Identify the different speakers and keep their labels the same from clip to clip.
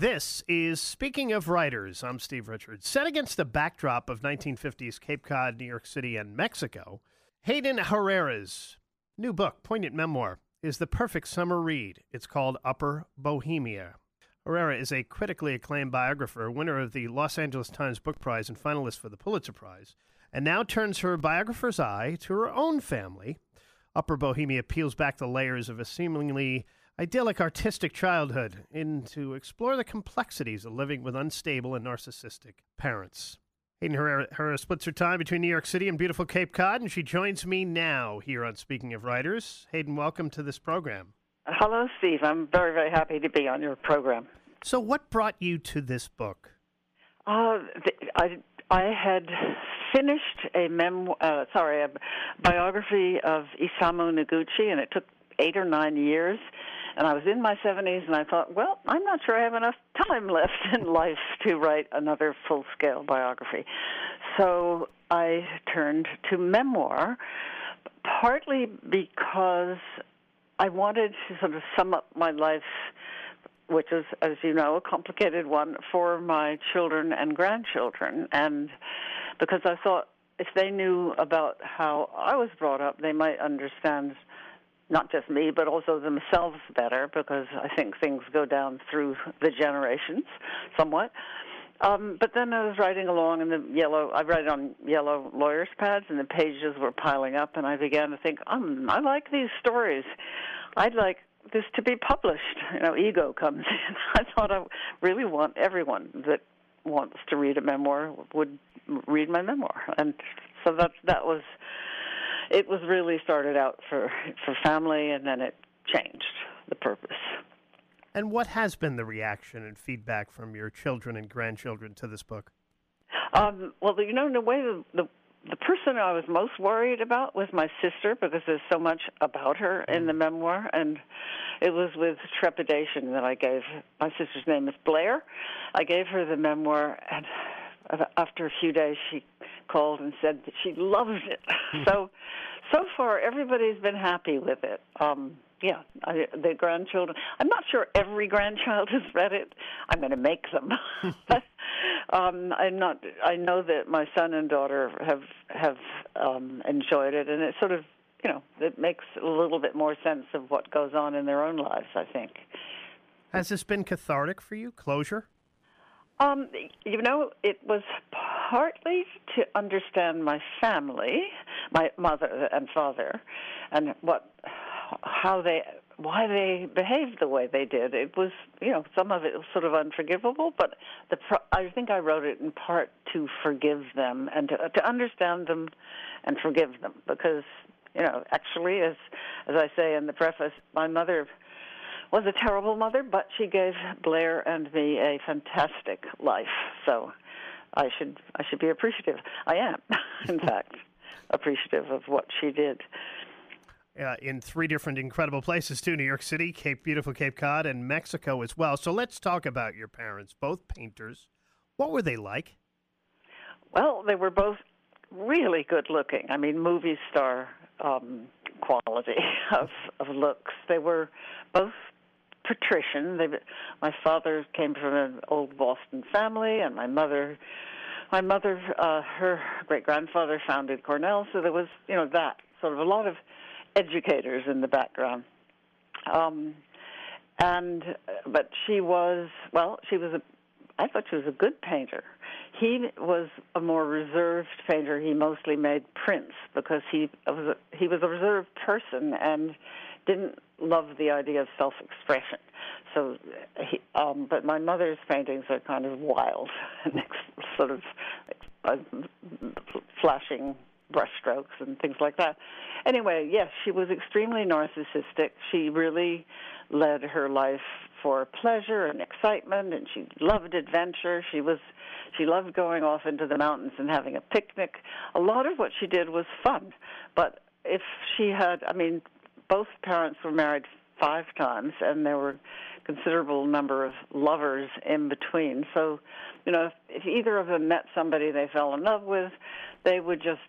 Speaker 1: This is Speaking of Writers. I'm Steve Richards. Set against the backdrop of 1950s Cape Cod, New York City, and Mexico, Hayden Herrera's new book, poignant memoir, is the perfect summer read. It's called Upper Bohemia. Herrera is a critically acclaimed biographer, winner of the Los Angeles Times Book Prize and finalist for the Pulitzer Prize, and now turns her biographer's eye to her own family. Upper Bohemia peels back the layers of a seemingly idyllic artistic childhood and to explore the complexities of living with unstable and narcissistic parents. Hayden Herrera, Herrera splits her time between New York City and beautiful Cape Cod, and she joins me now here on Speaking of Writers. Hayden, welcome to this program.
Speaker 2: Hello, Steve. I'm very, very happy to be on your program.
Speaker 1: So, what brought you to this book?
Speaker 2: Uh, I I had finished a memoir, uh, sorry, a biography of Isamu Noguchi, and it took eight or nine years and I was in my 70s, and I thought, well, I'm not sure I have enough time left in life to write another full scale biography. So I turned to memoir, partly because I wanted to sort of sum up my life, which is, as you know, a complicated one for my children and grandchildren. And because I thought if they knew about how I was brought up, they might understand not just me, but also themselves better because I think things go down through the generations somewhat. Um, but then I was writing along, in the yellow I write on yellow lawyer's pads, and the pages were piling up, and I began to think, um, I like these stories. I'd like this to be published. You know, ego comes in. I thought I really want everyone that wants to read a memoir would read my memoir, and so that that was it was really started out for for family, and then it changed the purpose.
Speaker 1: And what has been the reaction and feedback from your children and grandchildren to this book?
Speaker 2: Um, well, you know, in a way, the, the the person I was most worried about was my sister because there's so much about her in the mm. memoir, and it was with trepidation that I gave my sister's name is Blair. I gave her the memoir, and after a few days, she called and said that she loves it. so, so far everybody's been happy with it. Um, yeah, I, the grandchildren. I'm not sure every grandchild has read it. I'm going to make them. but um, I'm not. I know that my son and daughter have have um, enjoyed it, and it sort of, you know, it makes a little bit more sense of what goes on in their own lives. I think.
Speaker 1: Has this been cathartic for you? Closure?
Speaker 2: Um, you know, it was partly to understand my family, my mother and father, and what, how they, why they behaved the way they did. It was, you know, some of it was sort of unforgivable, but the, I think I wrote it in part to forgive them and to, to understand them and forgive them because, you know, actually, as as I say in the preface, my mother was a terrible mother, but she gave Blair and me a fantastic life. So I should I should be appreciative. I am, in fact, appreciative of what she did.
Speaker 1: Uh, in three different incredible places too: New York City, Cape Beautiful, Cape Cod, and Mexico as well. So let's talk about your parents, both painters. What were they like?
Speaker 2: Well, they were both really good looking. I mean, movie star um, quality of of looks. They were both patrician. They, my father came from an old Boston family, and my mother, my mother, uh, her great grandfather founded Cornell. So there was, you know, that sort of a lot of educators in the background. Um, and but she was well, she was a. I thought she was a good painter. He was a more reserved painter. He mostly made prints because he was a, he was a reserved person and didn't love the idea of self-expression. So, he, um, but my mother's paintings are kind of wild and sort of uh, flashing brushstrokes and things like that. Anyway, yes, she was extremely narcissistic. She really led her life for pleasure and excitement, and she loved adventure. She was she loved going off into the mountains and having a picnic. A lot of what she did was fun, but if she had, I mean, both parents were married five times, and there were considerable number of lovers in between. So, you know, if, if either of them met somebody they fell in love with, they would just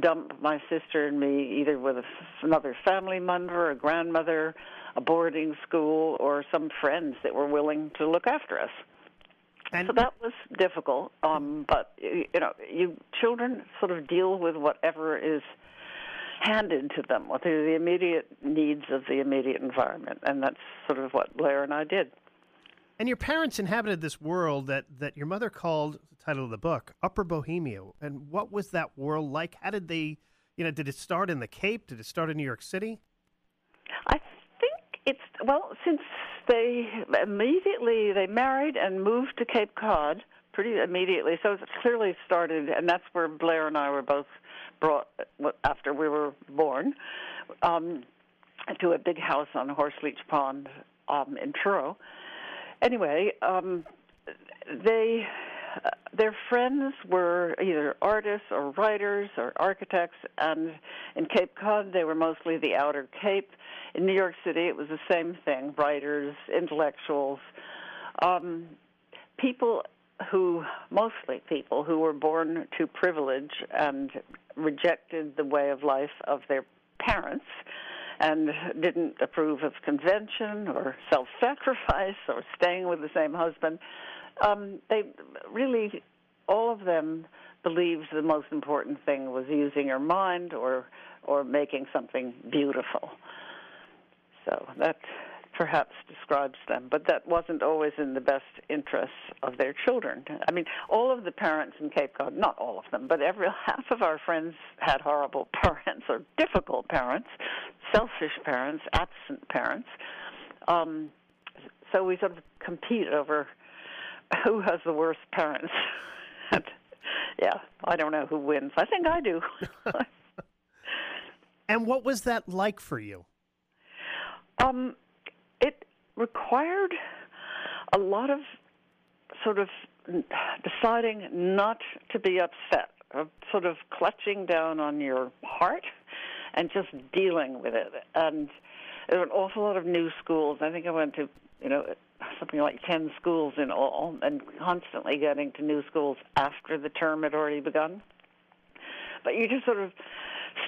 Speaker 2: dump my sister and me either with a, another family member, a grandmother, a boarding school or some friends that were willing to look after us. And so that was difficult. Um, but you know, you children sort of deal with whatever is handed to them, what are the immediate needs of the immediate environment, and that's sort of what Blair and I did.
Speaker 1: And your parents inhabited this world that, that your mother called the title of the book Upper Bohemia. And what was that world like? How did they, you know, did it start in the Cape? Did it start in New York City?
Speaker 2: I think it's well since they immediately they married and moved to Cape Cod pretty immediately. So it clearly started, and that's where Blair and I were both brought after we were born um, to a big house on Horseleech Pond um, in Truro anyway, um, they uh, their friends were either artists or writers or architects, and in Cape Cod they were mostly the outer Cape. In New York City, it was the same thing: writers, intellectuals, um, people who mostly people who were born to privilege and rejected the way of life of their parents and didn't approve of convention or self-sacrifice or staying with the same husband. Um, they really, all of them believed the most important thing was using your mind or or making something beautiful. So that perhaps describes them, but that wasn't always in the best interests of their children. I mean, all of the parents in Cape Cod, not all of them, but every half of our friends had horrible parents or difficult parents, selfish parents, absent parents. Um, so we sort of compete over who has the worst parents. yeah, I don't know who wins. I think I do.
Speaker 1: and what was that like for you?
Speaker 2: Um, required a lot of sort of deciding not to be upset, of sort of clutching down on your heart and just dealing with it. And there were an awful lot of new schools. I think I went to, you know, something like 10 schools in all, and constantly getting to new schools after the term had already begun. But you just sort of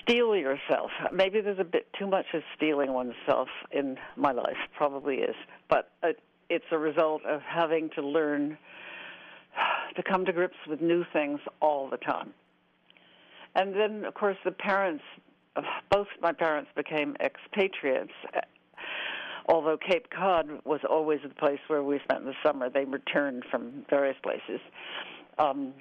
Speaker 2: steel yourself. Maybe there's a bit too much of steeling oneself in my life, probably is. But it's a result of having to learn to come to grips with new things all the time. And then, of course, the parents, both my parents became expatriates. Although Cape Cod was always the place where we spent the summer, they returned from various places. Um,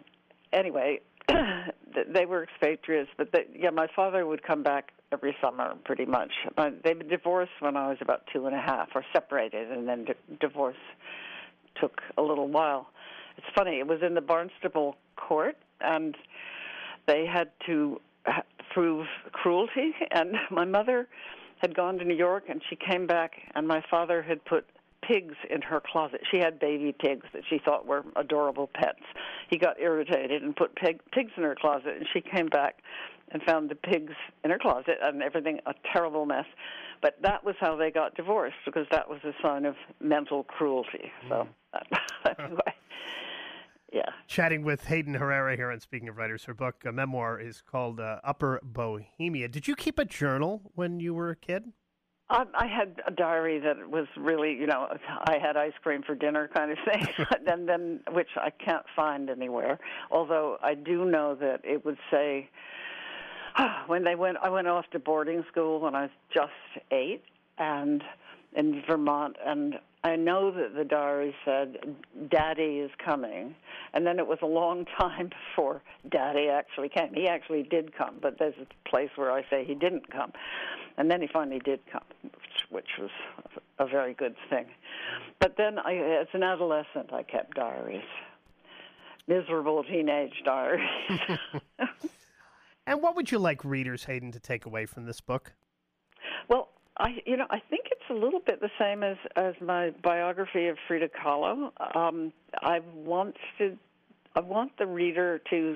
Speaker 2: anyway, they were expatriates, but they, yeah, my father would come back every summer, pretty much. But they divorced when I was about two and a half, or separated, and then di- divorce took a little while. It's funny. It was in the Barnstable court, and they had to prove cruelty. And my mother had gone to New York, and she came back, and my father had put pigs in her closet. She had baby pigs that she thought were adorable pets. He got irritated and put pig, pigs in her closet, and she came back and found the pigs in her closet and everything a terrible mess. But that was how they got divorced because that was a sign of mental cruelty. So mm. anyway. Yeah.
Speaker 1: Chatting with Hayden Herrera here and Speaking of Writers. Her book, a memoir, is called uh, Upper Bohemia. Did you keep a journal when you were a kid?
Speaker 2: I, I had a diary that was really, you know, I had ice cream for dinner kind of thing, and then which I can't find anywhere. Although I do know that it would say when they went, I went off to boarding school when I was just eight, and in Vermont, and I know that the diary said, Daddy is coming. And then it was a long time before Daddy actually came. He actually did come, but there's a place where I say he didn't come. And then he finally did come, which, which was a very good thing. But then, I, as an adolescent, I kept diaries, miserable teenage diaries.
Speaker 1: and what would you like readers, Hayden, to take away from this book?
Speaker 2: Well, I, you know, I think it's a little bit the same as as my biography of Frida Kahlo. Um, I want to, I want the reader to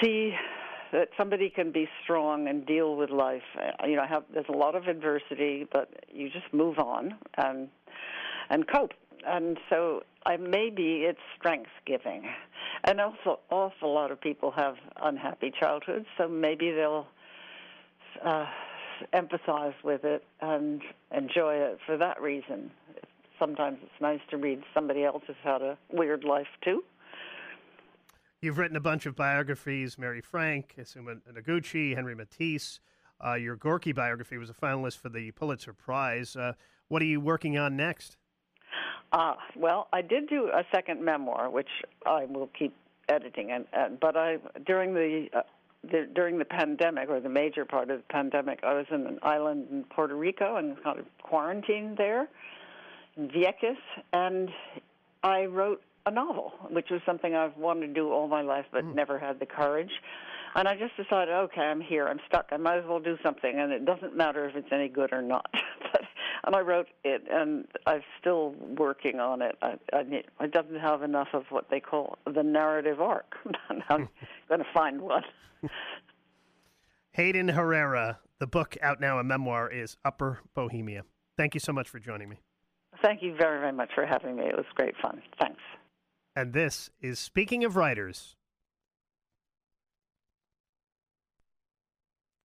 Speaker 2: see that somebody can be strong and deal with life. Uh, you know, have, there's a lot of adversity, but you just move on and and cope. And so, I maybe it's strength giving, and also awful lot of people have unhappy childhoods. So maybe they'll. Uh, empathize with it and enjoy it for that reason. Sometimes it's nice to read somebody else who's had a weird life too.
Speaker 1: You've written a bunch of biographies: Mary Frank, Isamu Noguchi, Henri Matisse. Uh, your Gorky biography was a finalist for the Pulitzer Prize. Uh, what are you working on next?
Speaker 2: Uh, well, I did do a second memoir, which I will keep editing, and, and but I during the, uh, the during the pandemic or the major part of the pandemic, I was in an island in Puerto Rico and kind of quarantined there, in Vieques, and I wrote a novel, which was something I've wanted to do all my life, but mm. never had the courage. And I just decided, okay, I'm here, I'm stuck, I might as well do something, and it doesn't matter if it's any good or not. but, and I wrote it, and I'm still working on it. I, I, need, I doesn't have enough of what they call the narrative arc. I'm going to find one.
Speaker 1: Hayden Herrera, the book out now, a memoir, is Upper Bohemia. Thank you so much for joining me.
Speaker 2: Thank you very, very much for having me. It was great fun. Thanks.
Speaker 1: And this is Speaking of Writers.